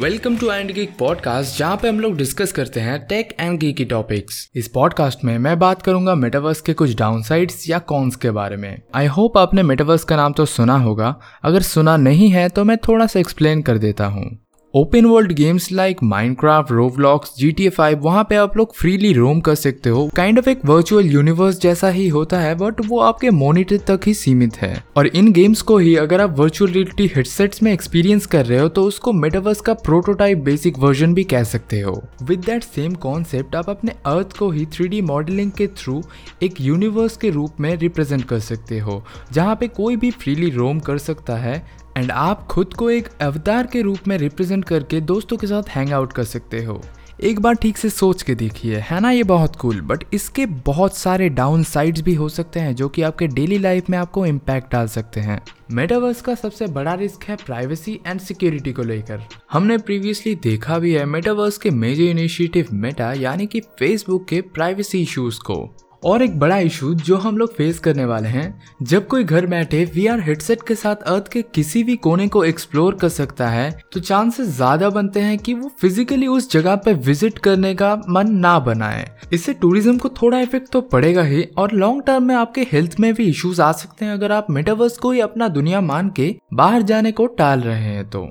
Welcome to and geek podcast जहाँ पे हम लोग डिस्कस करते हैं टेक एंड गीक की टॉपिक्स इस पॉडकास्ट में मैं बात करूँगा मेटावर्स के कुछ डाउनसाइड्स या कॉन्स के बारे में। आई होप आपने मेटावर्स का नाम तो सुना होगा। अगर सुना नहीं है तो मैं थोड़ा सा एक्सप्लेन कर देता हूँ। Open world games like Minecraft Roblox G T A five वहाँ पे आप लोग फ्रीली रोम कर सकते हो। काइंड ऑफ़ एक वर्चुअल यूनिवर्स जैसा ही होता है बट वो आपके मोनिटर तक ही सीमित है। और इन गेम्स को ही अगर आप वर्चुअल रियलिटी हेडसेट्स में एक्सपीरियंस कर रहे हो तो उसको मेटावर्स का प्रोटोटाइप बेसिक वर्जन भी कह सकते हो। विद दैट सेम कॉन्सेप्ट आप अपने अर्थ को ही थ्री मॉडलिंग के थ्रू एक यूनिवर्स के रूप में रिप्रेजेंट कर सकते हो, जहाँ पे कोई भी फ्रीली रोम कर सकता है। एंड आप खुद को एक अवतार के रूप में रिप्रेजेंट करके दोस्तों के साथ हैंग आउट कर सकते हो। एक बार ठीक से सोच के देखिए, है ना ये बहुत कूल बट इसके बहुत सारे डाउन साइड्स भी हो सकते हैं जो कि आपके डेली लाइफ में आपको इम्पैक्ट डाल सकते हैं। मेटावर्स का सबसे बड़ा रिस्क है प्राइवेसी एंड सिक्योरिटी को लेकर। हमने प्रीवियसली देखा भी है मेटावर्स के मेजर इनिशिएटिव मेटा यानी कि फेसबुक के प्राइवेसी इश्यूज़ को। और एक बड़ा इशू जो हम लोग फेस करने वाले हैं, जब कोई घर बैठे वी आर हेडसेट के साथ अर्थ के किसी भी कोने को एक्सप्लोर कर सकता है तो चांसेस ज़्यादा बनते हैं कि वो फिजिकली उस जगह पे विज़िट करने का मन ना बनाए। इससे टूरिज़्म को थोड़ा इफ़ेक्ट तो पड़ेगा ही, और लॉन्ग टर्म में आपके हेल्थ में भी इश्यूज़ आ सकते हैं अगर आप मेटावर्स को ही अपना दुनिया मान के बाहर जाने को टाल रहे हैं तो।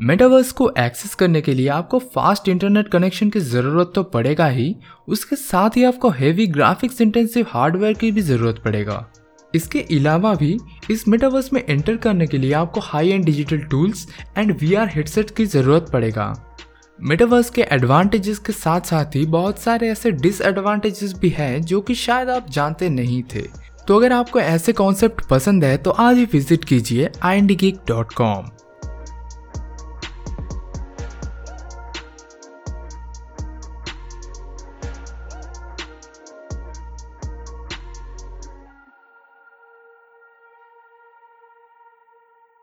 मेटावर्स को एक्सेस करने के लिए आपको फास्ट इंटरनेट कनेक्शन की ज़रूरत तो पड़ेगा ही। उसके साथ ही आपको हेवी ग्राफिक्स इंटेंसिव हार्डवेयर की भी ज़रूरत पड़ेगा। इसके अलावा भी, इस मेटावर्स में एंटर करने के लिए आपको high end digital tools and V R headset की ज़रूरत पड़ेगा। मेटावर्स के एडवांटेजेस के साथ साथ ही बहुत सारे ऐसे डिसएडवांटेजेस भी हैं जो कि शायद आप जानते नहीं थे। तो अगर आपको ऐसे कॉन्सेप्ट पसंद है तो आज ही विज़िट कीजिए आई